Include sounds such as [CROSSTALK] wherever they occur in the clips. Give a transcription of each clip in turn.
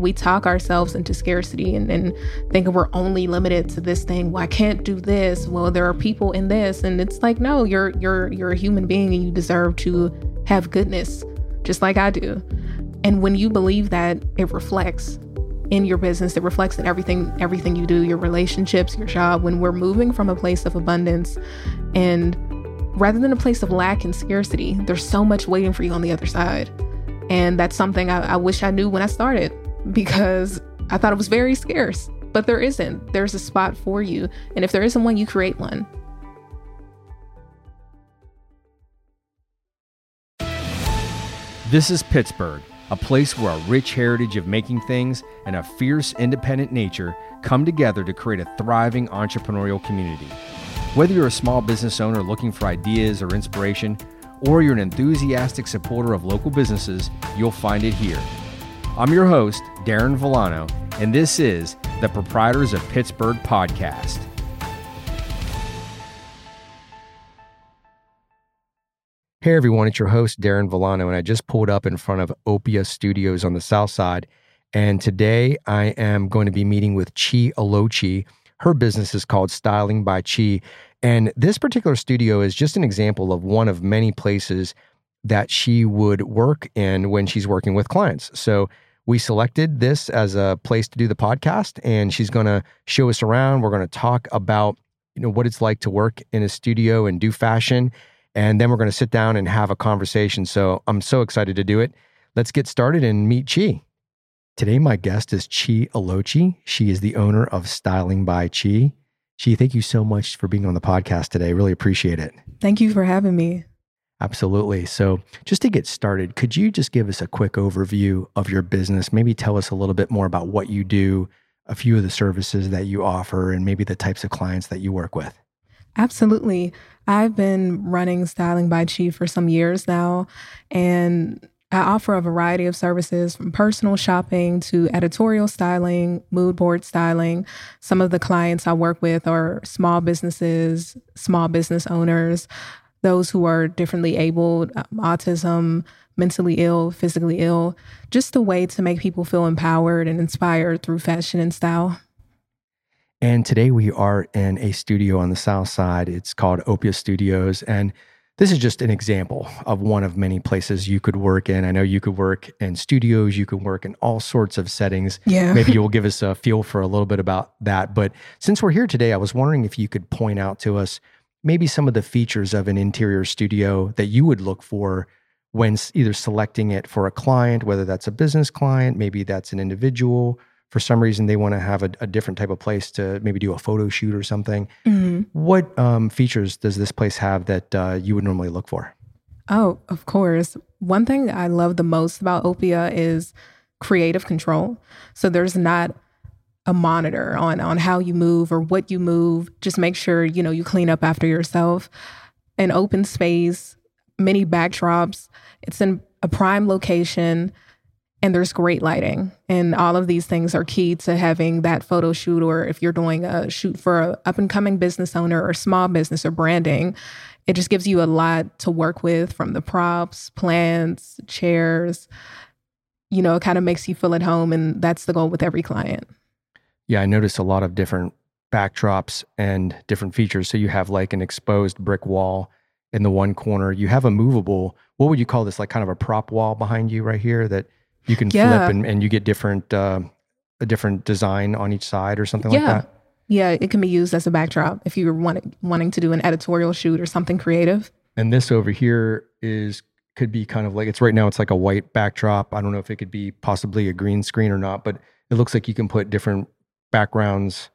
we talk ourselves into scarcity and, and thinking we're only limited to this thing. Well, I can't do this. Well, there are people in this. And it's like, no, you're you're you're a human being and you deserve to have goodness, just like I do. And when you believe that, it reflects in your business. It reflects in everything everything you do, your relationships, your job. When we're moving from a place of abundance and rather than a place of lack and scarcity, there's so much waiting for you on the other side. And that's something I, I wish I knew when I started because I thought it was very scarce. But there isn't. There's a spot for you. And if there isn't one, you create one. This is Pittsburgh, a place where a rich heritage of making things and a fierce independent nature come together to create a thriving entrepreneurial community. Whether you're a small business owner looking for ideas or inspiration, or you're an enthusiastic supporter of local businesses, you'll find it here. I'm your host, Darin Vilano, and this is the Proprietors of Pittsburgh podcast. Hey everyone, it's your host, Darin Vilano, and I just pulled up in front of Opia Studios on the south side. And today I am going to be meeting with Chi Ilochi. Her business is called Styling by Chi. And this particular studio is just an example of one of many places that she would work in when she's working with clients. So we selected this as a place to do the podcast and she's going to show us around. We're going to talk about, you know, what it's like to work in a studio and do fashion. And then we're going to sit down and have a conversation. So I'm so excited to do it. Let's get started and meet Chi. Today, my guest is Chi Ilochi. She is the owner of Styling by Chi. Chi, thank you so much for being on the podcast today. Really appreciate it. Thank you for having me. Absolutely. So, just to get started, could you just give us a quick overview of your business? Maybe tell us a little bit more about what you do, a few of the services that you offer, and maybe the types of clients that you work with. Absolutely. I've been running Styling by Chi for some years now, and I offer a variety of services from personal shopping to editorial styling, mood board styling. Some of the clients I work with are small businesses, small business owners, those who are differently abled, um, autism, mentally ill, physically ill, just a way to make people feel empowered and inspired through fashion and style. And today we are in a studio on the south side. It's called Opia Studios. And this is just an example of one of many places you could work in. I know you could work in studios, you could work in all sorts of settings. Yeah. Maybe you will give us a feel for a little bit about that. But since we're here today, I was wondering if you could point out to us maybe some of the features of an interior studio that you would look for when either selecting it for a client, whether that's a business client, maybe that's an individual, for some reason they want to have a, a, different type of place to maybe do a photo shoot or something. Mm-hmm. What um, features does this place have that uh, you would normally look for? Oh, of course. One thing I love the most about Opia is creative control. So there's not a monitor on on how you move or what you move. Just make sure you know you clean up after yourself. An open space, many backdrops. It's in a prime location and there's great lighting. And all of these things are key to having that photo shoot or if you're doing a shoot for a up and coming business owner or small business or branding it just gives you a lot to work with from the props plants chairs. You know it kind of makes you feel at home and that's the goal with every client. Yeah i noticed a lot of different backdrops and different features. So you have like an exposed brick wall in the one corner. You have a movable what would you call this? Like kind of a prop wall behind you right here that you can yeah. flip and, and you get different uh, a different design on each side or something yeah. like that. Yeah, it can be used as a backdrop if you're wanting wanting to do an editorial shoot or something creative. And this over here is could be kind of like it's right now it's like a white backdrop. I don't know if it could be possibly a green screen or not, but it looks like you can put different backgrounds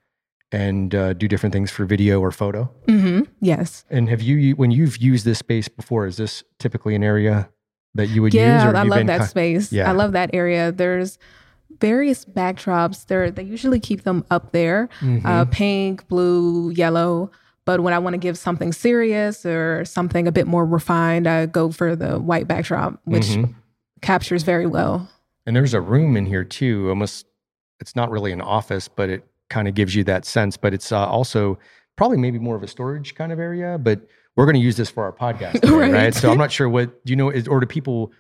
and uh, do different things for video or photo. Mm-hmm. Yes. And have you when you've used this space before? Is this typically an area that you would yeah, use? Yeah, I love that space. Yeah. I love that area. There's various backdrops. They're, they usually keep them up there mm-hmm. uh, pink, blue, yellow. But when I want to give something serious or something a bit more refined, I go for the white backdrop, which mm-hmm. captures very well. And there's a room in here too. Almost, it's not really an office, but it kind of gives you that sense. But it's uh, also probably maybe more of a storage kind of area. But we're going to use this for our podcast, today, right. right. So I'm not sure what do you know, is, or do people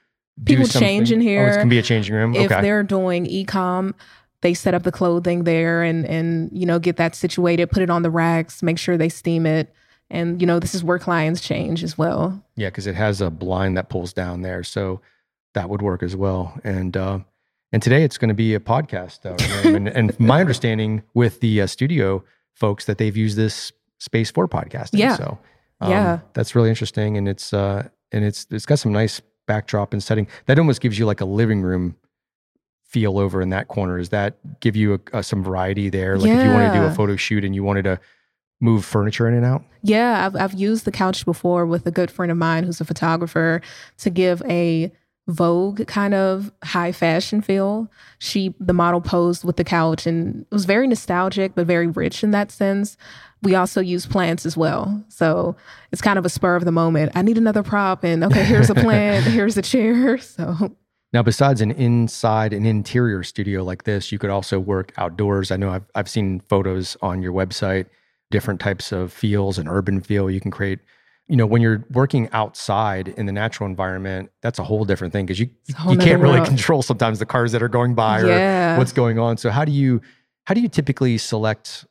People change in here. Oh, it can be a changing room. If okay. they're doing e-com, they set up the clothing there and and you know get that situated, put it on the racks, make sure they steam it. And you know, this is where clients change as well. Yeah, because it has a blind that pulls down there, so that would work as well. And uh, and today it's going to be a podcast uh, and, and my understanding with the uh, studio folks that they've used this space for podcasting. Yeah. So um, Yeah. that's really interesting, and it's uh, and it's it's got some nice backdrop and setting. That almost gives you like a living room feel over in that corner. Does that give you a, a, some variety there? Like if you wanted to do a photo shoot and you wanted to move furniture in and out. Yeah, I've I've used the couch before with a good friend of mine who's a photographer to give a Vogue kind of high fashion feel. She the model posed with the couch and it was very nostalgic but very rich in that sense. We also use plants as well. So it's kind of a spur of the moment. I need another prop and okay, here's a [LAUGHS] plant, here's a chair. [LAUGHS] So Now, besides an inside and interior studio like this, you could also work outdoors. I know I've, I've seen photos on your website, different types of feels, an urban feel you can create. You know, when you're working outside in the natural environment, that's a whole different thing because you It's a whole you can't really world. control sometimes the cars that are going by Yeah. or what's going on. So how do you how do you typically select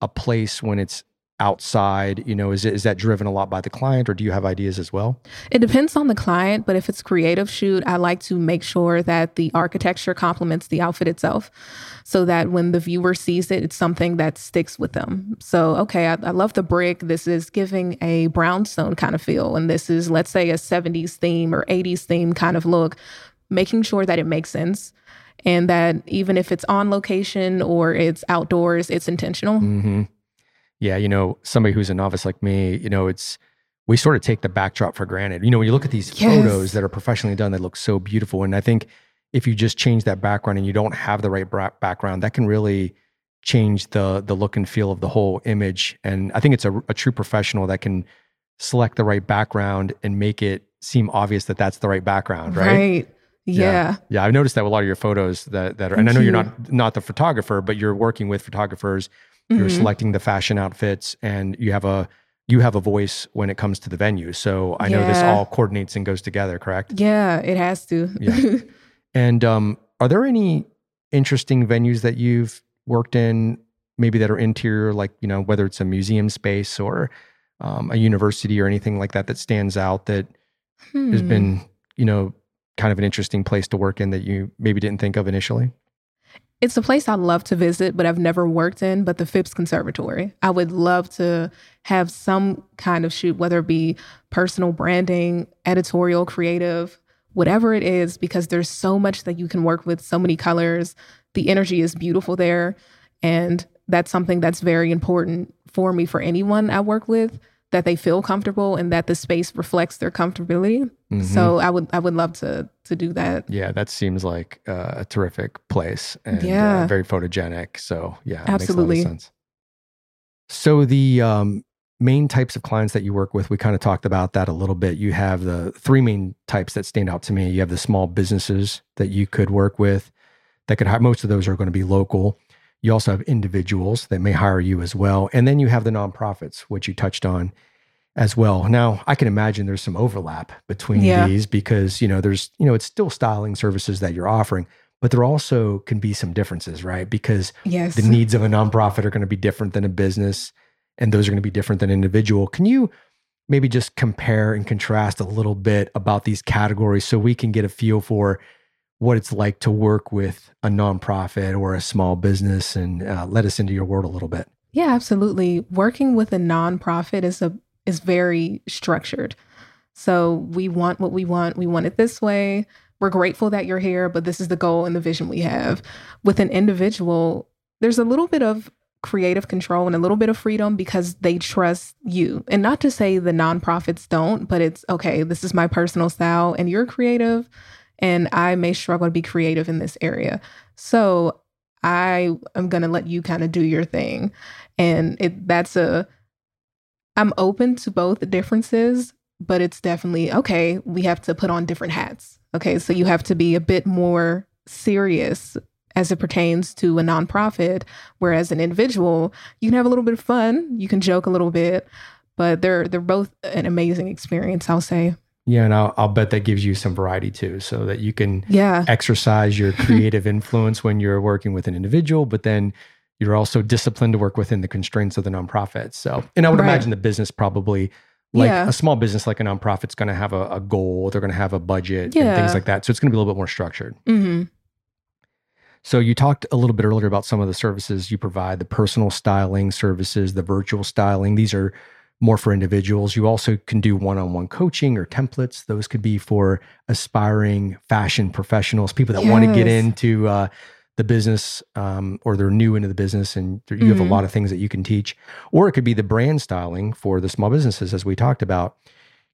a place when it's outside? You know, is it is that driven a lot by the client, or do you have ideas as well? It depends on the client, but if it's creative shoot, I like to make sure that the architecture complements the outfit itself so that when the viewer sees it, it's something that sticks with them. So, okay, I, I love the brick. This is giving a brownstone kind of feel. And this is, let's say, a 70s theme or 80s theme kind of look, making sure that it makes sense. And that even if it's on location or it's outdoors, it's intentional. hmm Yeah, you know, somebody who's a novice like me, you know, it's we sort of take the backdrop for granted. You know, when you look at these Yes. photos that are professionally done, they look so beautiful, and I think if you just change that background and you don't have the right bra- background, that can really change the the look and feel of the whole image. And I think it's a, a true professional that can select the right background and make it seem obvious that that's the right background, right? Yeah. Yeah, I've noticed that with a lot of your photos that that are, and I know you're not not the photographer, but you're working with photographers. You're Mhm. selecting the fashion outfits, and you have a you have a voice when it comes to the venue. So I know this all coordinates and goes together, correct? Yeah, it has to. Yeah. [LAUGHS] And um, are there any interesting venues that you've worked in, maybe that are interior, like you know whether it's a museum space or um, a university or anything like that that stands out that has Hmm. been you know kind of an interesting place to work in that you maybe didn't think of initially? It's a place I'd love to visit, but I've never worked in, but the Phipps Conservatory. I would love to have some kind of shoot, whether it be personal branding, editorial, creative, whatever it is, because there's so much that you can work with, so many colors. The energy is beautiful there. And that's something that's very important for me, for anyone I work with, that they feel comfortable and that the space reflects their comfortability. Mhm. So I would I would love to to do that. Yeah, that seems like uh, a terrific place and uh, Yeah. very photogenic. So yeah, Absolutely. makes a lot of sense. So the um, main types of clients that you work with, we kind of talked about that a little bit. You have the three main types that stand out to me. You have the small businesses that you could work with that could hire. Most of those are going to be local. You also have individuals that may hire you as well, and then you have the nonprofits, which you touched on as well. Now, I can imagine there's some overlap between Yeah. these because, you know, there's, you know, it's still styling services that you're offering, but there also can be some differences, right? Because Yes. the needs of a nonprofit are going to be different than a business and those are going to be different than individual. Can you maybe just compare and contrast a little bit about these categories so we can get a feel for what it's like to work with a nonprofit or a small business and uh, let us into your world a little bit? Yeah, absolutely. Working with a nonprofit is a is very structured. So we want what we want. We want it this way. We're grateful that you're here, but this is the goal and the vision we have. With an individual, there's a little bit of creative control and a little bit of freedom because they trust you. And not to say the nonprofits don't, but it's okay, this is my personal style and you're creative and I may struggle to be creative in this area. So I am going to let you kind of do your thing. And it that's a I'm open to both differences, but it's definitely okay, we have to put on different hats. Okay, so you have to be a bit more serious as it pertains to a nonprofit, whereas an individual, you can have a little bit of fun, you can joke a little bit, but they're they're both an amazing experience, I'll say. Yeah, and I'll, I'll bet that gives you some variety too, so that you can Yeah. exercise your [LAUGHS] creative influence when you're working with an individual, but then you're also disciplined to work within the constraints of the nonprofit. So, and I would Right. imagine the business probably like Yeah. a small business like a nonprofit's going to have a, a goal, they're going to have a budget and things like that. So it's going to be a little bit more structured. hmm So you talked a little bit earlier about some of the services you provide, the personal styling services, the virtual styling. These are more for individuals. You also can do one-on-one coaching or templates. Those could be for aspiring fashion professionals, people that want to get into uh, the business um, or they're new into the business and you have a Mhm. lot of things that you can teach. Or it could be the brand styling for the small businesses, as we talked about.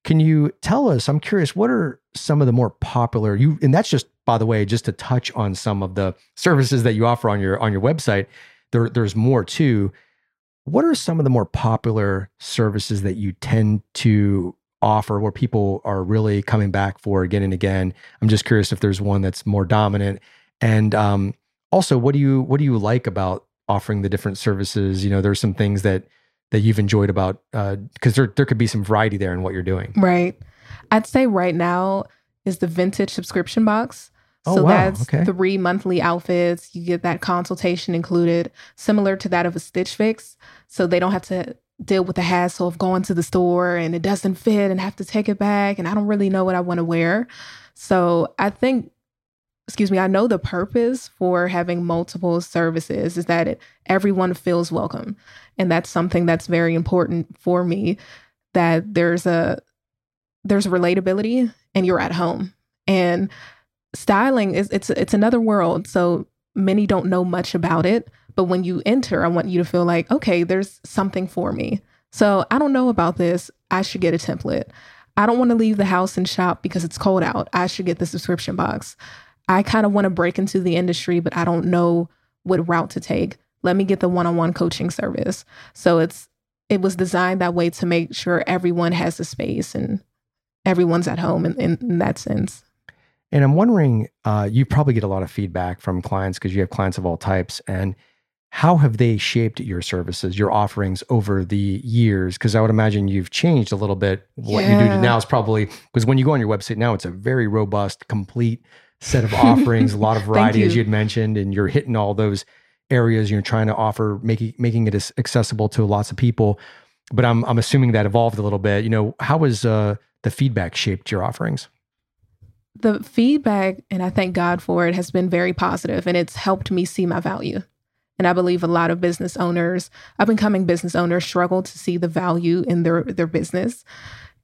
Can you tell us? I'm curious. What are some of the more popular you? And that's just, by the way, just to touch on some of the services that you offer on your on your website. There, there's more too. What are some of the more popular services that you tend to offer where people are really coming back for again and again? I'm just curious if there's one that's more dominant. And um, also, what do you what do you like about offering the different services? You know, there's some things that that you've enjoyed about uh, because there there could be some variety there in what you're doing. Right. I'd say right now is the vintage subscription box. Oh, so wow. that's Okay. three monthly outfits. You get that consultation included, similar to that of a Stitch Fix. So they don't have to deal with the hassle of going to the store and it doesn't fit and have to take it back. And I don't really know what I want to wear. So I think, excuse me, I know the purpose for having multiple services is that it, everyone feels welcome. And that's something that's very important for me that there's a there's relatability and you're at home. And styling is it's it's another world. So many don't know much about it, but when you enter, I want you to feel like, okay, there's something for me. So I don't know about this. I should get a template. I don't want to leave the house and shop because it's cold out. I should get the subscription box. I kind of want to break into the industry, but I don't know what route to take. Let me get the one-on-one coaching service. So it's it was designed that way to make sure everyone has a space and everyone's at home in, in, in that sense. And I'm wondering, uh, you probably get a lot of feedback from clients because you have clients of all types. And how have they shaped your services, your offerings over the years? Because I would imagine you've changed a little bit. What you do now is probably because when you go on your website now, it's a very robust, complete set of offerings, a lot of [LAUGHS] variety, as you. you had mentioned, and you're hitting all those areas you're trying to offer, making making it as accessible to lots of people. But I'm I'm assuming that evolved a little bit. You know, how has uh, the feedback shaped your offerings? The feedback, and I thank God for it, has been very positive and it's helped me see my value. And I believe a lot of business owners, up and coming business owners, struggle to see the value in their their business.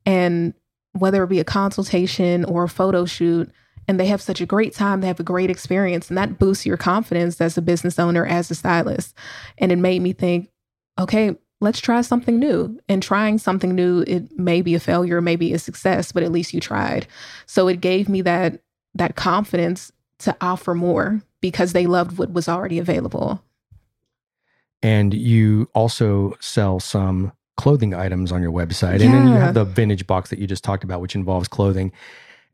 And whether it be a consultation or a photo shoot, and they have such a great time, they have a great experience, and that boosts your confidence as a business owner, as a stylist. And it made me think, okay, let's try something new. And trying something new, it may be a failure, maybe a success, but at least you tried. So it gave me that that confidence to offer more because they loved what was already available. and you also sell some clothing items on your website and then you have the vintage box that you just talked about which involves clothing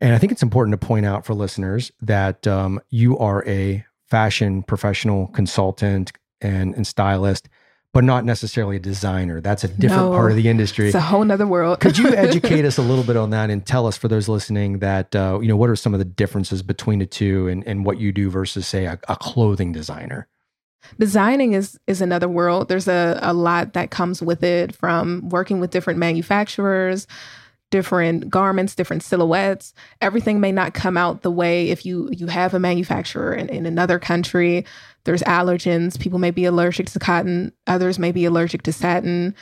and i think it's important to point out for listeners that um, you are a fashion professional consultant and, and stylist but not necessarily a designer that's a different No. part of the industry It's a whole nother world. could you [LAUGHS] educate us a little bit on that and tell us for those listening that uh, you know what are some of the differences between the two and, and what you do versus say a, a clothing designer Designing is is another world. There's a, a lot that comes with it from working with different manufacturers, different garments, different silhouettes. Everything may not come out the way if you you have a manufacturer in, in another country. There's allergens. People may be allergic to cotton, others may be allergic to satin,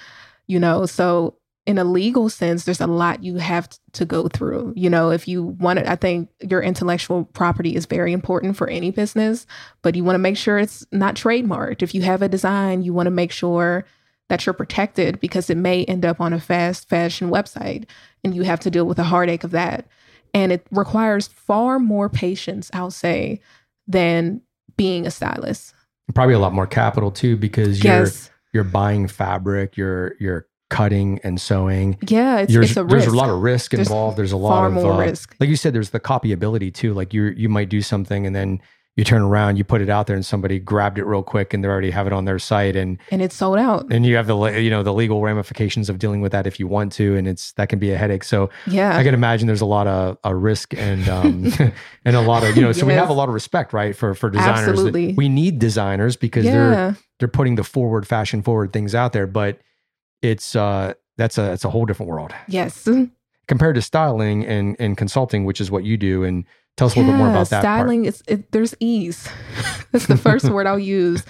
you know. So in a legal sense, there's a lot you have to go through. You know, if you want it, I think your intellectual property is very important for any business but you want to make sure it's not trademarked. If you have a design, you want to make sure that you're protected because it may end up on a fast fashion website and you have to deal with the heartache of that. And it requires far more patience, I'll say, than being a stylist. probably a lot more capital too because you're Yes. you're buying fabric, you're you're cutting and sewing. Yeah, it's, it's a there's risk. a lot of risk There's involved. There's a lot far of more uh, risk. Like you said, there's the copyability too. Like you you might do something and then you turn around, you put it out there, and somebody grabbed it real quick, and they already have it on their site, and and it's sold out. And you have the you know the legal ramifications of dealing with that if you want to, and it's that can be a headache. So yeah, I can imagine there's a lot of a risk and um, [LAUGHS] [LAUGHS] and a lot of you know. So yes. we have a lot of respect, right, for for designers. Absolutely, we need designers because yeah. they're they're putting the forward fashion forward things out there, but it's uh that's a it's a whole different world. Yes. Compared to styling and and consulting, which is what you do, and Tell us yeah, a little bit more about that. Styling is it, there's ease. [LAUGHS] That's the first [LAUGHS] word I'll use.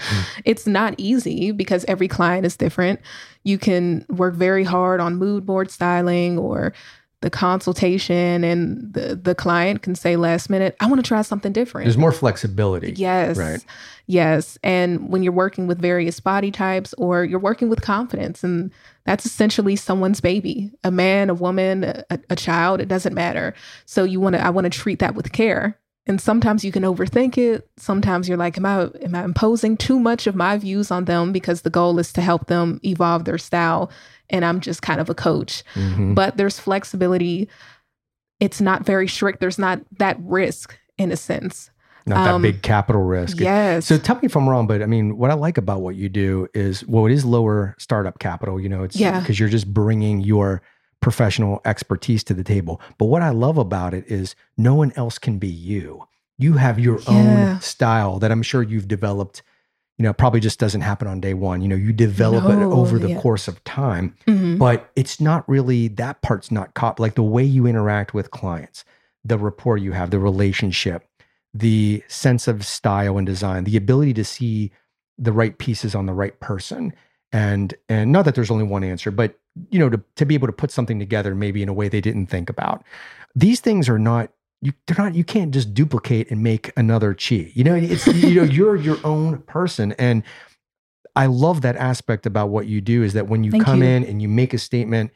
It's not easy because every client is different. You can work very hard on mood board styling or the consultation and the, the client can say last minute, I want to try something different. There's more flexibility. Yes. Right. Yes. And when you're working with various body types or you're working with confidence, and that's essentially someone's baby, a man, a woman, a, a child, it doesn't matter. So you want to, I want to treat that with care. And sometimes you can overthink it. Sometimes you're like, am I am I imposing too much of my views on them because the goal is to help them evolve their style and I'm just kind of a coach. Mm-hmm. But there's flexibility. It's not very strict. There's not that risk in a sense. Not um, that big capital risk. Yes. So tell me if I'm wrong, but I mean, what I like about what you do is, well, it is lower startup capital. You know, it's yeah. because you're just bringing your professional expertise to the table. But what I love about it is no one else can be you. You have your yeah. own style that I'm sure you've developed you know, probably just doesn't happen on day one. You know, you develop no, it over the yeah. course of time, mm-hmm. but it's not really that part's not caught. Like the way you interact with clients, the rapport you have, the relationship, the sense of style and design, the ability to see the right pieces on the right person. And and not that there's only one answer, but you know, to, to be able to put something together maybe in a way they didn't think about. These things are not you they're not you can't just duplicate and make another chi. You know, it's you know [LAUGHS] you're your own person and I love that aspect about what you do is that when you Thank come you. in and you make a statement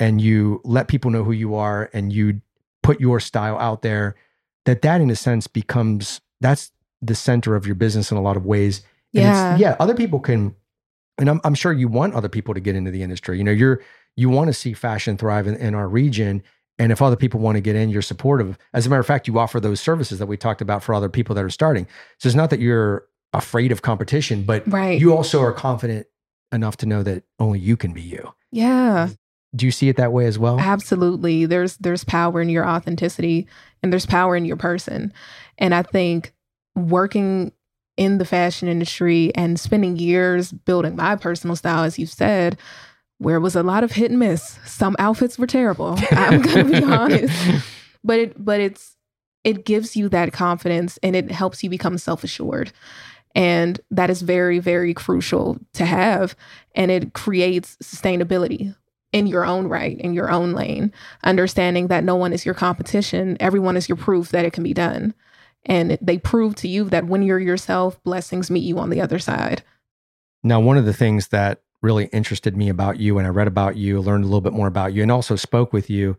and you let people know who you are and you put your style out there that that in a sense becomes that's the center of your business in a lot of ways. And yeah. yeah, other people can and I'm I'm sure you want other people to get into the industry. You know, you're you want to see fashion thrive in, in our region and if other people want to get in, you're supportive. As a matter of fact, you offer those services that we talked about for other people that are starting. So it's not that you're afraid of competition, but right. you also are confident enough to know that only you can be you. Yeah. Do you see it that way as well? Absolutely. There's there's power in your authenticity and there's power in your person. And I think working in the fashion industry and spending years building my personal style as you said, where it was a lot of hit and miss. Some outfits were terrible. I'm gonna be [LAUGHS] honest. But it but it's it gives you that confidence and it helps you become self-assured. And that is very, very crucial to have. And it creates sustainability in your own right, in your own lane, understanding that no one is your competition. Everyone is your proof that it can be done. And they prove to you that when you're yourself, blessings meet you on the other side. Now, one of the things that really interested me about you and I read about you, learned a little bit more about you, and also spoke with you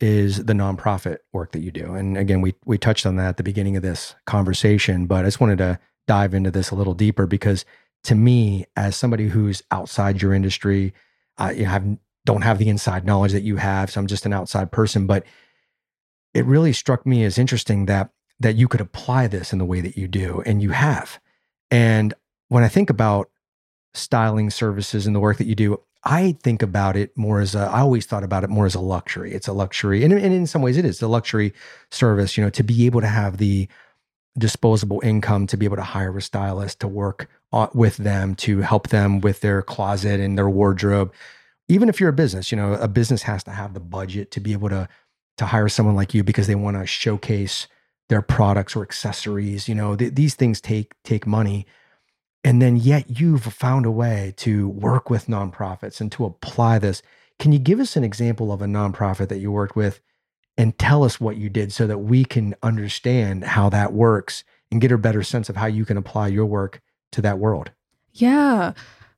is the nonprofit work that you do. And again, we we touched on that at the beginning of this conversation, but I just wanted to dive into this a little deeper because to me, as somebody who's outside your industry, I have don't have the inside knowledge that you have, so I'm just an outside person. But it really struck me as interesting that that you could apply this in the way that you do, and you have. And when I think about styling services and the work that you do, I think about it more as a, I always thought about it more as a luxury. It's a luxury. And, and in some ways it is a luxury service, you know, to be able to have the disposable income to be able to hire a stylist to work with them, to help them with their closet and their wardrobe. Even if you're a business, you know, a business has to have the budget to be able to, to hire someone like you because they want to showcase their products or accessories. You know, th- these things take, take money and then yet you've found a way to work with nonprofits and to apply this. Can you give us an example of a nonprofit that you worked with and tell us what you did so that we can understand how that works and get a better sense of how you can apply your work to that world? Yeah.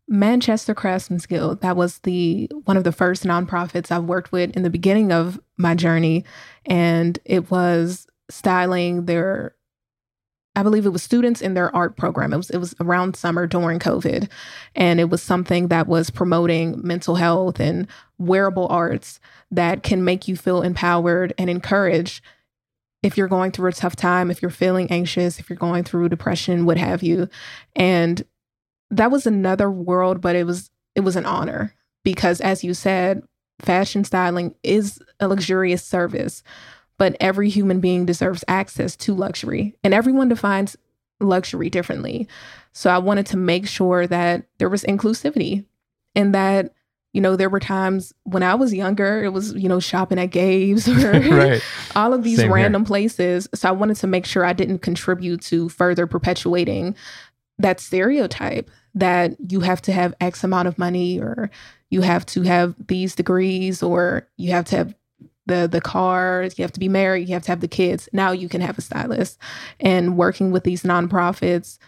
Manchester Craftsmen's Guild. That was the one of the first nonprofits I've worked with in the beginning of my journey. And it was styling their I believe it was students in their art program. It was it was around summer during COVID, and it was something that was promoting mental health and wearable arts that can make you feel empowered and encouraged. if you're going through a tough time, if you're feeling anxious, if you're going through depression, what have you. And that was another world, but it was it was an honor because as you said, fashion styling is a luxurious service, but every human being deserves access to luxury. And everyone defines luxury differently. So I wanted to make sure that there was inclusivity and that you know, there were times when I was younger, it was, you know, shopping at Gabe's [LAUGHS] or [LAUGHS] right. all of these Same random here. places. So I wanted to make sure I didn't contribute to further perpetuating that stereotype that you have to have X amount of money or you have to have these degrees or you have to have the the cars, you have to be married, you have to have the kids. Now you can have a stylist. And working with these nonprofits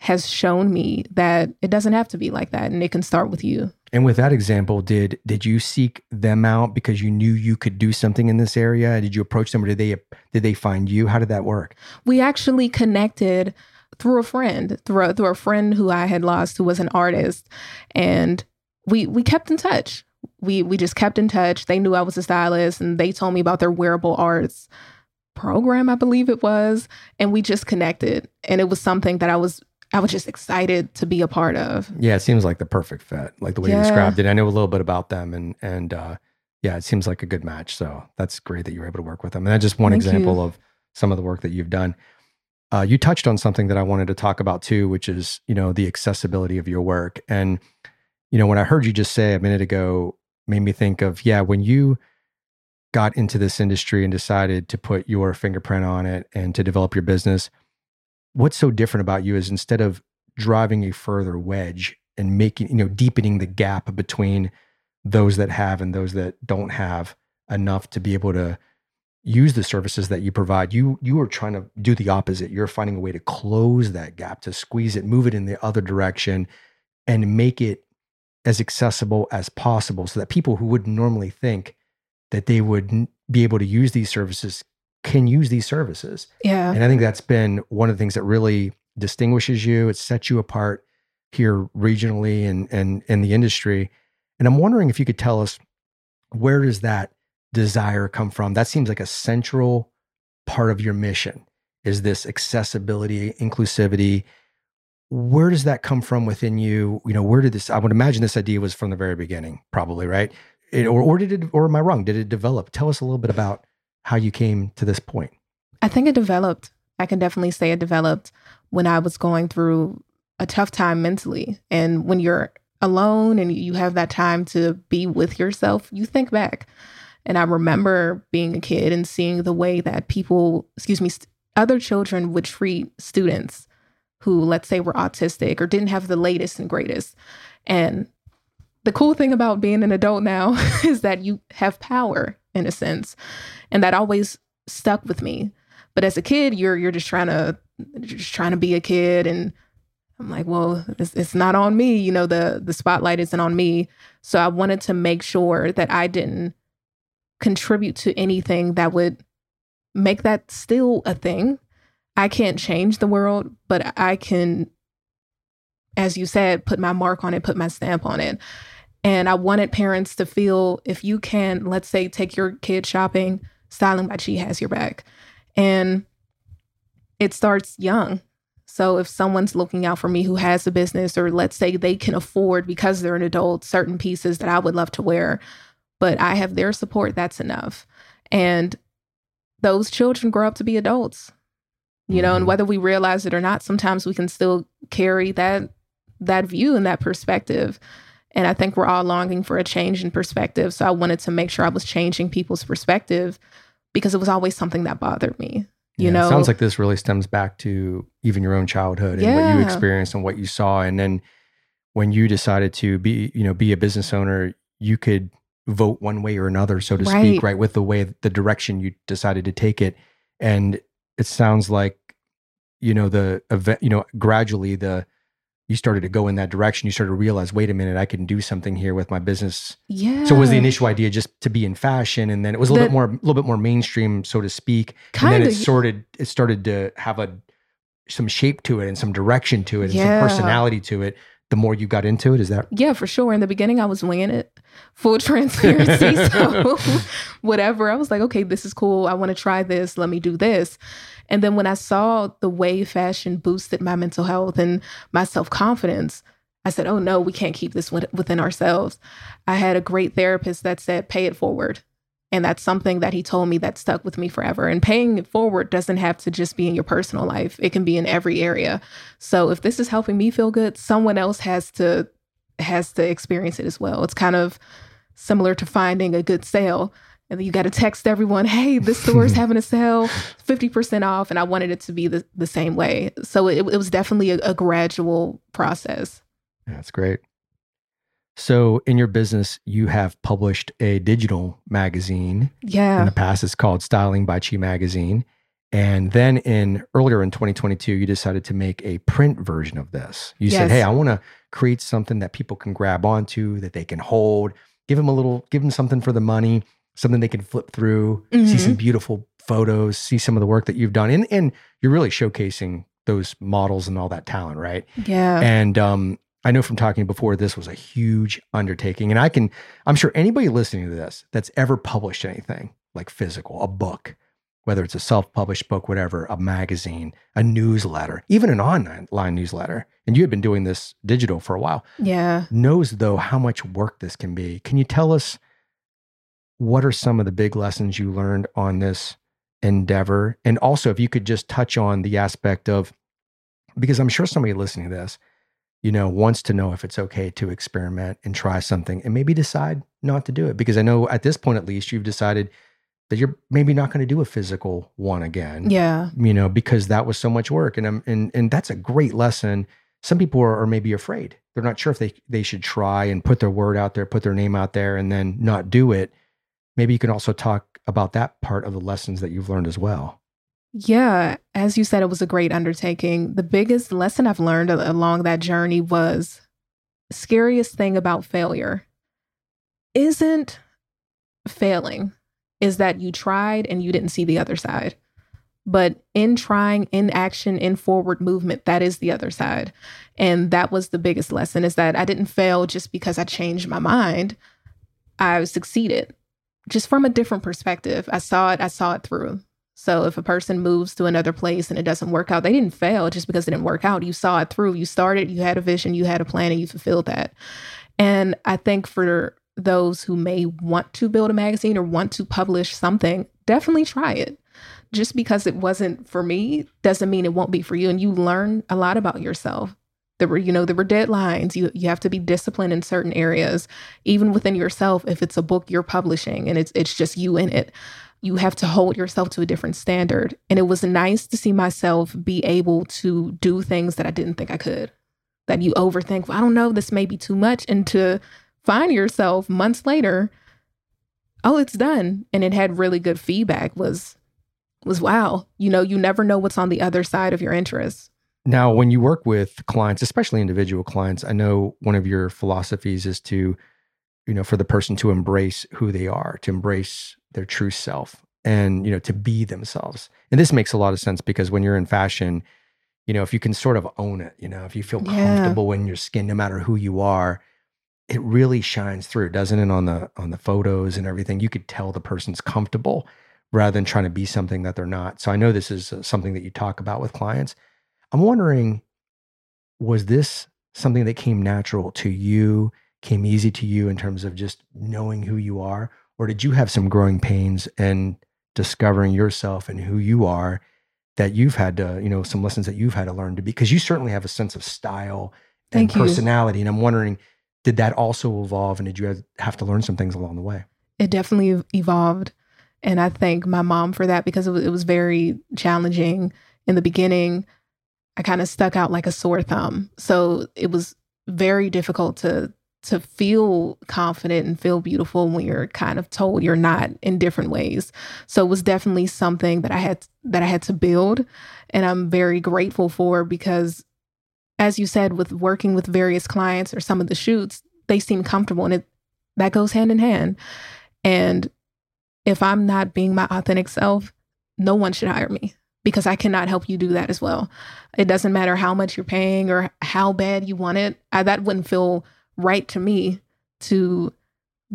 has shown me that it doesn't have to be like that and it can start with you. And with that example, did did you seek them out because you knew you could do something in this area? Did you approach them or did they did they find you? How did that work? We actually connected through a friend, through a, through a friend who I had lost who was an artist and we we kept in touch. We we just kept in touch. They knew I was a stylist and they told me about their wearable arts program, I believe it was, and we just connected. And it was something that I was I was just excited to be a part of. Yeah, it seems like the perfect fit, like the way yeah. you described it. I know a little bit about them, and and uh, yeah, it seems like a good match. So that's great that you were able to work with them. And that's just one Thank example you. of some of the work that you've done. Uh, you touched on something that I wanted to talk about too, which is you know the accessibility of your work. And you know when I heard you just say a minute ago, made me think of yeah when you got into this industry and decided to put your fingerprint on it and to develop your business what's so different about you is instead of driving a further wedge and making, you know, deepening the gap between those that have and those that don't have enough to be able to use the services that you provide you you are trying to do the opposite. You're finding a way to close that gap to squeeze it move it in the other direction and make it as accessible as possible so that people who would normally think that they would be able to use these services can use these services. Yeah. And I think that's been one of the things that really distinguishes you. It sets you apart here regionally and and in the industry. And I'm wondering if you could tell us where does that desire come from? That seems like a central part of your mission is this accessibility, inclusivity. Where does that come from within you? You know, where did this I would imagine this idea was from the very beginning, probably, right? It, or, or did it or am I wrong? Did it develop? Tell us a little bit about how you came to this point? I think it developed. I can definitely say it developed when I was going through a tough time mentally. And when you're alone and you have that time to be with yourself, you think back. And I remember being a kid and seeing the way that people, excuse me, st- other children would treat students who, let's say, were autistic or didn't have the latest and greatest. And the cool thing about being an adult now [LAUGHS] is that you have power in a sense. And that always stuck with me. But as a kid, you're you're just trying to just trying to be a kid and I'm like, well, it's, it's not on me, you know, the the spotlight isn't on me. So I wanted to make sure that I didn't contribute to anything that would make that still a thing. I can't change the world, but I can as you said, put my mark on it, put my stamp on it. And I wanted parents to feel if you can, let's say, take your kid shopping, Styling by Chi has your back. And it starts young. So if someone's looking out for me who has a business, or let's say they can afford because they're an adult certain pieces that I would love to wear, but I have their support, that's enough. And those children grow up to be adults, you know, and mm-hmm. whether we realize it or not, sometimes we can still carry that that view and that perspective. And I think we're all longing for a change in perspective. So I wanted to make sure I was changing people's perspective because it was always something that bothered me. You yeah, know, sounds like this really stems back to even your own childhood and yeah. what you experienced and what you saw. And then when you decided to be, you know, be a business owner, you could vote one way or another, so to right. speak, right? With the way the direction you decided to take it. And it sounds like, you know, the event, you know, gradually the you started to go in that direction. You started to realize, wait a minute, I can do something here with my business. Yeah. So was the initial idea just to be in fashion, and then it was a little the, bit more, a little bit more mainstream, so to speak. Kind and then it sorted, it started to have a some shape to it and some direction to it and yeah. some personality to it the more you got into it? Is that? Yeah, for sure. In the beginning, I was winging it, full [LAUGHS] transparency. [LAUGHS] so, [LAUGHS] whatever, I was like, okay, this is cool. I want to try this. Let me do this. And then when I saw the way fashion boosted my mental health and my self confidence, I said, oh no, we can't keep this within ourselves. I had a great therapist that said, pay it forward. And that's something that he told me that stuck with me forever. And paying it forward doesn't have to just be in your personal life, it can be in every area. So if this is helping me feel good, someone else has to has to experience it as well. It's kind of similar to finding a good sale. And you got to text everyone, hey, this [LAUGHS] store is having a sale, 50% off. And I wanted it to be the, the same way. So it, it was definitely a, a gradual process. That's great. So, in your business, you have published a digital magazine. Yeah. In the past, it's called Styling by Chi Magazine. And then in earlier in 2022, you decided to make a print version of this. You yes. said, "Hey, I want to create something that people can grab onto, that they can hold. Give them a little, give them something for the money, something they can flip through, mm-hmm. see some beautiful photos, see some of the work that you've done, and and you're really showcasing those models and all that talent, right? Yeah. And um, I know from talking before, this was a huge undertaking. And I can, I'm sure anybody listening to this that's ever published anything like physical, a book, whether it's a self published book, whatever, a magazine, a newsletter, even an online newsletter, and you had been doing this digital for a while. Yeah. Knows though how much work this can be. Can you tell us what are some of the big lessons you learned on this endeavor? And also, if you could just touch on the aspect of, because I'm sure somebody listening to this, you know, wants to know if it's okay to experiment and try something and maybe decide not to do it. Because I know at this point, at least, you've decided that you're maybe not going to do a physical one again. Yeah. You know, because that was so much work. And, I'm, and, and that's a great lesson. Some people are, are maybe afraid. They're not sure if they, they should try and put their word out there, put their name out there, and then not do it. Maybe you can also talk about that part of the lessons that you've learned as well. Yeah, as you said, it was a great undertaking. The biggest lesson I've learned along that journey was scariest thing about failure isn't failing, is that you tried and you didn't see the other side. But in trying, in action, in forward movement, that is the other side. And that was the biggest lesson is that I didn't fail just because I changed my mind. I succeeded just from a different perspective. I saw it, I saw it through. So if a person moves to another place and it doesn't work out, they didn't fail just because it didn't work out. You saw it through. You started, you had a vision, you had a plan, and you fulfilled that. And I think for those who may want to build a magazine or want to publish something, definitely try it. Just because it wasn't for me doesn't mean it won't be for you. And you learn a lot about yourself. There were, you know, there were deadlines. You you have to be disciplined in certain areas, even within yourself. If it's a book you're publishing and it's it's just you in it, you have to hold yourself to a different standard. And it was nice to see myself be able to do things that I didn't think I could. That you overthink, well, I don't know, this may be too much. And to find yourself months later, oh, it's done. And it had really good feedback was was wow. You know, you never know what's on the other side of your interests. Now, when you work with clients, especially individual clients, I know one of your philosophies is to, you know, for the person to embrace who they are, to embrace their true self and you know to be themselves. And this makes a lot of sense because when you're in fashion you know if you can sort of own it you know if you feel yeah. comfortable in your skin no matter who you are it really shines through doesn't it on the on the photos and everything? You could tell the person's comfortable rather than trying to be something that they're not. So i know this is uh, something that you talk about with clients. I'm wondering was this something that came natural to you came easy to you in terms of just knowing who you are or did you have some growing pains and discovering yourself and who you are that you've had to, you know, some lessons that you've had to learn to be? Because you certainly have a sense of style and Thank personality. You. And I'm wondering, did that also evolve and did you have to learn some things along the way? It definitely evolved. And I thank my mom for that because it was, it was very challenging in the beginning. I kind of stuck out like a sore thumb. So it was very difficult to to feel confident and feel beautiful when you're kind of told you're not in different ways. So it was definitely something that I had that I had to build and I'm very grateful for because as you said with working with various clients or some of the shoots, they seem comfortable and it that goes hand in hand. And if I'm not being my authentic self, no one should hire me. because I cannot help you do that as well. It doesn't matter how much you're paying or how bad you want it. I, that wouldn't feel right to me to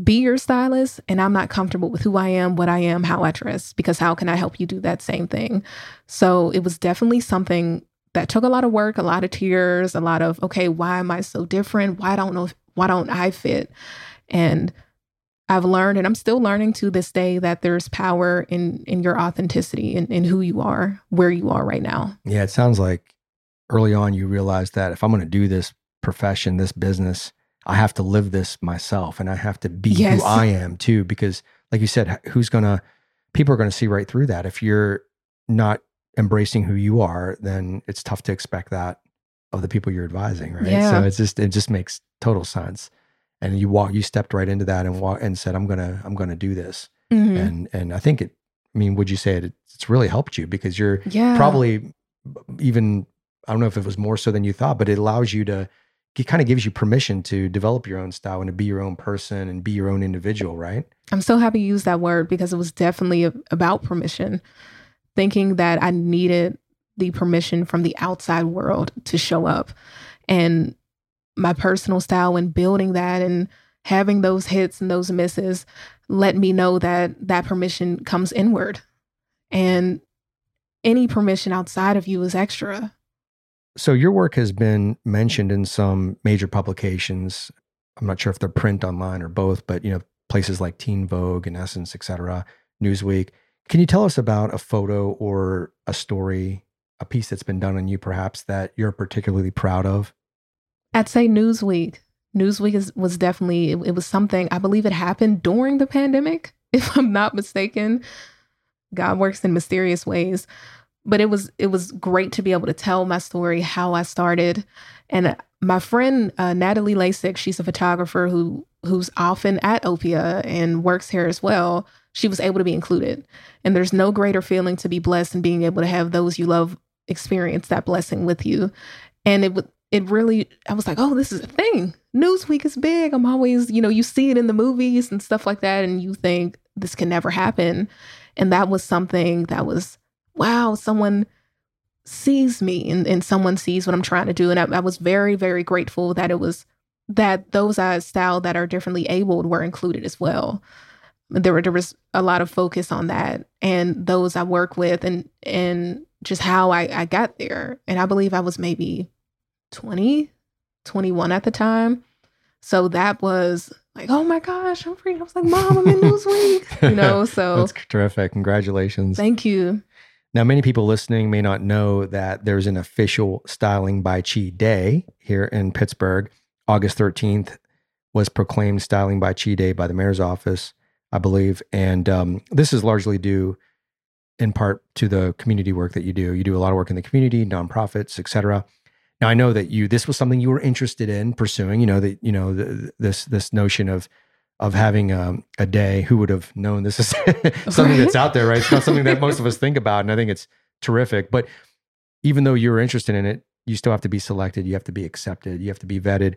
be your stylist and I'm not comfortable with who I am, what I am, how I dress, because how can I help you do that same thing? So it was definitely something that took a lot of work, a lot of tears, a lot of, okay, why am I so different? Why don't know why don't I fit? And I've learned and I'm still learning to this day that there's power in in your authenticity and in, in who you are, where you are right now. Yeah, it sounds like early on you realized that if I'm going to do this profession, this business, I have to live this myself and I have to be yes. who I am too. Because, like you said, who's gonna, people are gonna see right through that. If you're not embracing who you are, then it's tough to expect that of the people you're advising, right? Yeah. So it's just, it just makes total sense. And you walk, you stepped right into that and walk and said, I'm gonna, I'm gonna do this. Mm-hmm. And, and I think it, I mean, would you say it, it's really helped you because you're yeah. probably even, I don't know if it was more so than you thought, but it allows you to, it kind of gives you permission to develop your own style and to be your own person and be your own individual, right? I'm so happy you used that word because it was definitely about permission. Thinking that I needed the permission from the outside world to show up. And my personal style and building that and having those hits and those misses let me know that that permission comes inward. And any permission outside of you is extra. So your work has been mentioned in some major publications. I'm not sure if they're print online or both, but you know, places like Teen Vogue and Essence, etc., Newsweek. Can you tell us about a photo or a story, a piece that's been done on you perhaps that you're particularly proud of? I'd say Newsweek. Newsweek is, was definitely it, it was something I believe it happened during the pandemic, [LAUGHS] if I'm not mistaken. God works in mysterious ways but it was it was great to be able to tell my story, how I started, and my friend uh, Natalie Lasik, she's a photographer who who's often at Opia and works here as well. She was able to be included, and there's no greater feeling to be blessed and being able to have those you love experience that blessing with you. And it would it really I was like, oh, this is a thing. Newsweek is big. I'm always, you know, you see it in the movies and stuff like that, and you think this can never happen. And that was something that was wow, someone sees me and, and someone sees what I'm trying to do. And I, I was very, very grateful that it was that those eyes style that are differently abled were included as well. There, were, there was a lot of focus on that and those I work with and and just how I, I got there. And I believe I was maybe 20, 21 at the time. So that was like, oh my gosh, I'm free. I was like, Mom, I'm in [LAUGHS] Newsweek. You know, [LAUGHS] so that's terrific. Congratulations. Thank you. Now, many people listening may not know that there's an official Styling by Chi Day here in Pittsburgh. August 13th was proclaimed Styling by Chi Day by the mayor's office, I believe. And um, this is largely due in part to the community work that you do. You do a lot of work in the community, nonprofits, etc. Now, I know that you this was something you were interested in pursuing. You know that you know the, this this notion of of having a, a day. Who would have known this is [LAUGHS] something that's out there, right? It's not something that most of us think about. And I think it's terrific. But even though you're interested in it, you still have to be selected. You have to be accepted. You have to be vetted.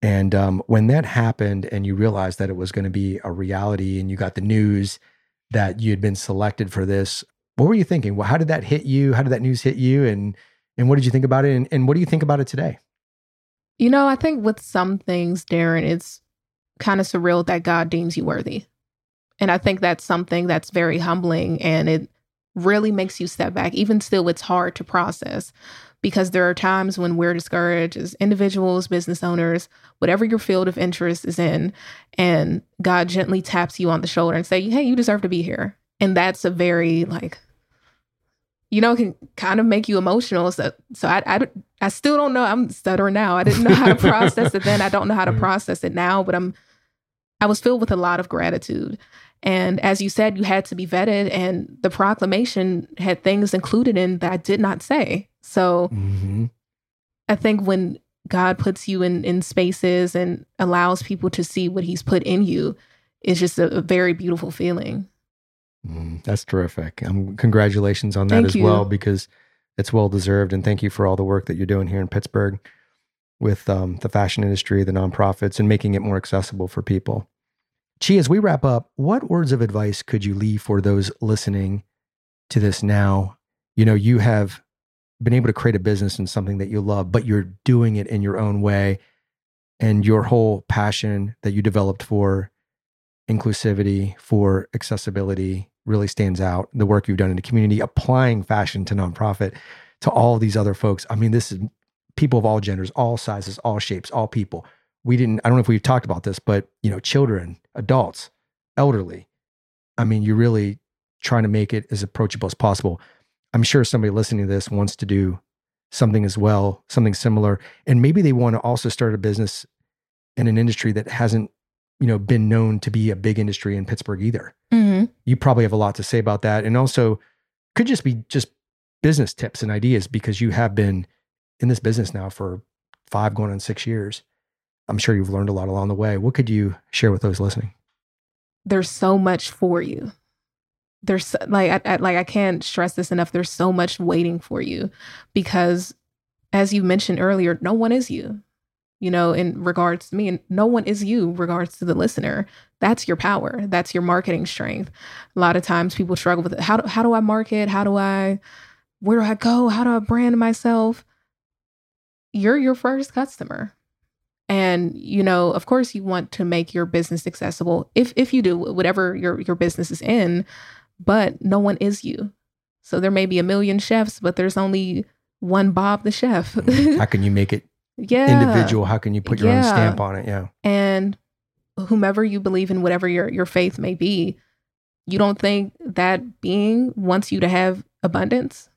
And um, when that happened and you realized that it was going to be a reality and you got the news that you had been selected for this, what were you thinking? Well, how did that hit you? How did that news hit you? And and what did you think about it? And, and what do you think about it today? You know, I think with some things, Darin, it's kind of surreal that God deems you worthy. And I think that's something that's very humbling and it really makes you step back. Even still, it's hard to process because there are times when we're discouraged as individuals, business owners, whatever your field of interest is in, and God gently taps you on the shoulder and say, "Hey, you deserve to be here." And that's a very like you know, can kind of make you emotional. So, so I, I, I still don't know. I'm stuttering now. I didn't know how to process it then. I don't know how to [LAUGHS] mm. process it now, but I'm I was filled with a lot of gratitude. And as you said, you had to be vetted, and the proclamation had things included in that I did not say. So mm-hmm. I think when God puts you in, in spaces and allows people to see what He's put in you, it's just a, a very beautiful feeling. Mm, that's terrific. Um, congratulations on that thank as you. well, because it's well deserved. And thank you for all the work that you're doing here in Pittsburgh with um, the fashion industry, the nonprofits, and making it more accessible for people. Chi, as we wrap up, what words of advice could you leave for those listening to this now you know, you have been able to create a business in something that you love, but you're doing it in your own way. And your whole passion that you developed for inclusivity, for accessibility really stands out. The work you've done in the community, applying fashion to nonprofit, to all these other folks. I mean, this is people of all genders, all sizes, all shapes, all people. We didn't, I don't know if we've talked about this, but you know, children, adults, elderly. I mean, you're really trying to make it as approachable as possible. I'm sure somebody listening to this wants to do something as well, something similar. And maybe they want to also start a business in an industry that hasn't, you know, been known to be a big industry in Pittsburgh either. Mm-hmm. You probably have a lot to say about that. And also could just be just business tips and ideas because you have been in this business now for five going on six years. I'm sure you've learned a lot along the way. What could you share with those listening? There's so much for you there's like I, I, like I can't stress this enough. There's so much waiting for you because, as you mentioned earlier, no one is you. You know, in regards to me, and no one is you. Regards to the listener, that's your power. That's your marketing strength. A lot of times, people struggle with it. How do, how do I market? How do I? Where do I go? How do I brand myself? You're your first customer. And you know, of course, you want to make your business accessible. If if you do whatever your your business is in, but no one is you. So there may be a million chefs, but there's only one Bob the chef. [LAUGHS] How can you make it yeah. individual? How can you put your yeah. own stamp on it? Yeah. And whomever you believe in, whatever your, your faith may be, you don't think that being wants you to have abundance?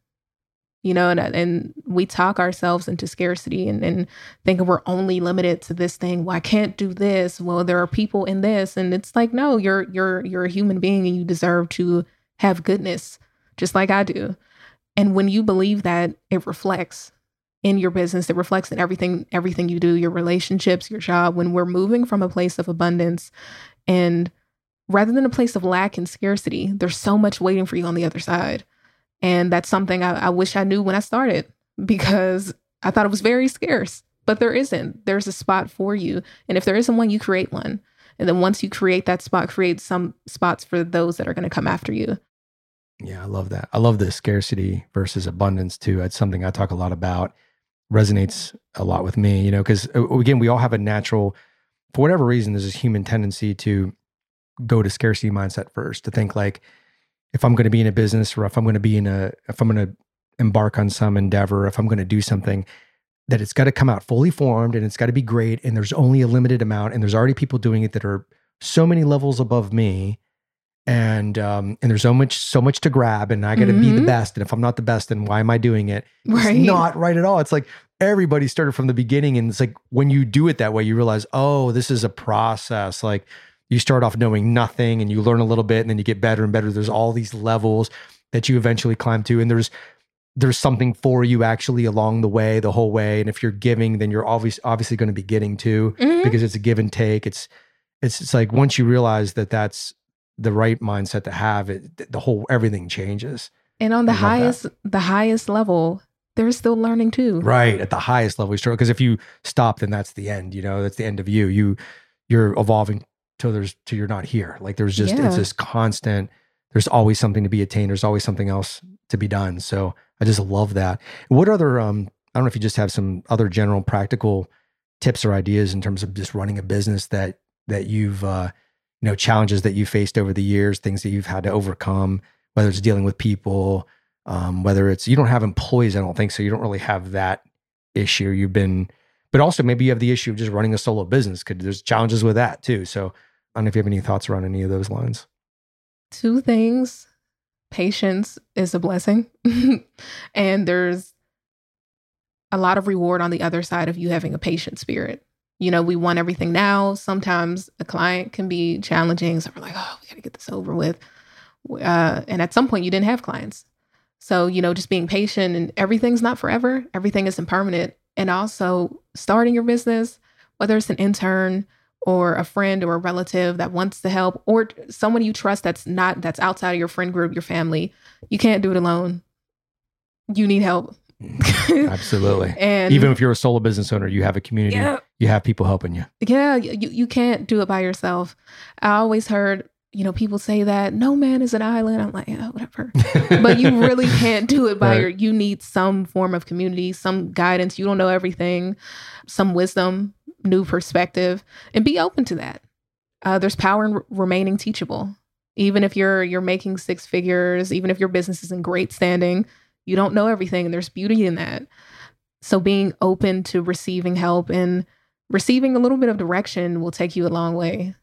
You know, and, and we talk ourselves into scarcity and, and thinking we're only limited to this thing. Well, I can't do this. Well, there are people in this. And it's like, no, you're you're you're a human being and you deserve to have goodness just like I do. And when you believe that, it reflects in your business, it reflects in everything everything you do, your relationships, your job. When we're moving from a place of abundance and rather than a place of lack and scarcity, there's so much waiting for you on the other side. And that's something I, I wish I knew when I started because I thought it was very scarce, but there isn't. There's a spot for you. And if there isn't one, you create one. And then once you create that spot, create some spots for those that are going to come after you. Yeah, I love that. I love the scarcity versus abundance too. It's something I talk a lot about. Resonates a lot with me, you know, because uh, again, we all have a natural, for whatever reason, there's this human tendency to go to scarcity mindset first, to think like, if I'm going to be in a business or if I'm going to be in a, if I'm going to embark on some endeavor, if I'm going to do something, that it's got to come out fully formed and it's got to be great and there's only a limited amount and there's already people doing it that are so many levels above me and um and there's so much so much to grab and I got to mm-hmm. be the mm-hmm. best and if I'm not the best then why am I doing it? Right. It's not right at all. It's like everybody started from the beginning and it's like when you do it that way you realize oh this is a process like you start off knowing nothing and you learn a little bit and then you get better and better there's all these levels that you eventually climb to and there's there's something for you actually along the way, the whole way. And if you're giving, then you're obviously obviously going to be getting too mm-hmm. because it's a give and take. It's it's it's like once you realize that that's the right mindset to have, it the whole everything changes. And on the highest that. the highest level, they're still learning too. Right at the highest level, you because if you stop, then that's the end. You know, that's the end of you. You you're evolving till there's till you're not here. Like there's just yeah. it's this constant. There's always something to be attained. There's always something else to be done. So I just love that. What other um I don't know if you just have some other general practical tips or ideas in terms of just running a business that that you've uh you know challenges that you faced over the years, things that you've had to overcome, whether it's dealing with people, um, whether it's you don't have employees, I don't think so. You don't really have that issue. You've been, but also maybe you have the issue of just running a solo business. Could there's challenges with that too. So I don't know if you have any thoughts around any of those lines. Two things patience is a blessing. [LAUGHS] and there's a lot of reward on the other side of you having a patient spirit. You know, we want everything now. Sometimes a client can be challenging. So we're like, oh, we got to get this over with. Uh, and at some point, you didn't have clients. So, you know, just being patient and everything's not forever, everything is impermanent. And also starting your business, whether it's an intern, or a friend or a relative that wants to help or someone you trust that's not that's outside of your friend group your family you can't do it alone. You need help. Mm, absolutely. [LAUGHS] And even if you're a solo business owner you have a community. Yeah, you have people helping you. Yeah you, you can't do it by yourself. I always heard you know, people say that no man is an island. I'm like, yeah, whatever. [LAUGHS] but you really can't do it by right. your, you need some form of community, some guidance. You don't know everything, some wisdom, new perspective, and be open to that. Uh, there's power in remaining teachable. Even if you're you're making six figures, even if your business is in great standing, you don't know everything, and there's beauty in that. So being open to receiving help and receiving a little bit of direction will take you a long way.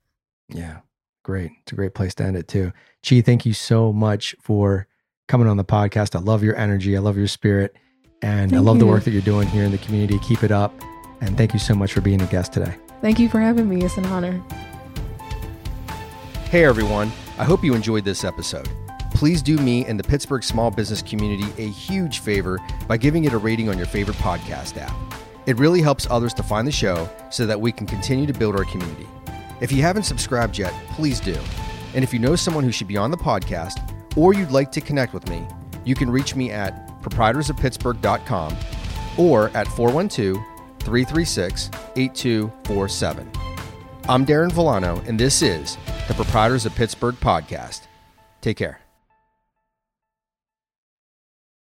Yeah. Great. It's a great place to end it too. Chi, thank you so much for coming on the podcast. I love your energy. I love your spirit. And thank I love you. the work that you're doing here in the community. Keep it up. And thank you so much for being a guest today. Thank you for having me. It's an honor. Hey, everyone. I hope you enjoyed this episode. Please do me and the Pittsburgh small business community a huge favor by giving it a rating on your favorite podcast app. It really helps others to find the show so that we can continue to build our community. If you haven't subscribed yet, please do. And if you know someone who should be on the podcast or you'd like to connect with me, you can reach me at proprietorsofpittsburgh.com or at 412 336 8247. I'm Darin Vilano, and this is the Proprietors of Pittsburgh podcast. Take care.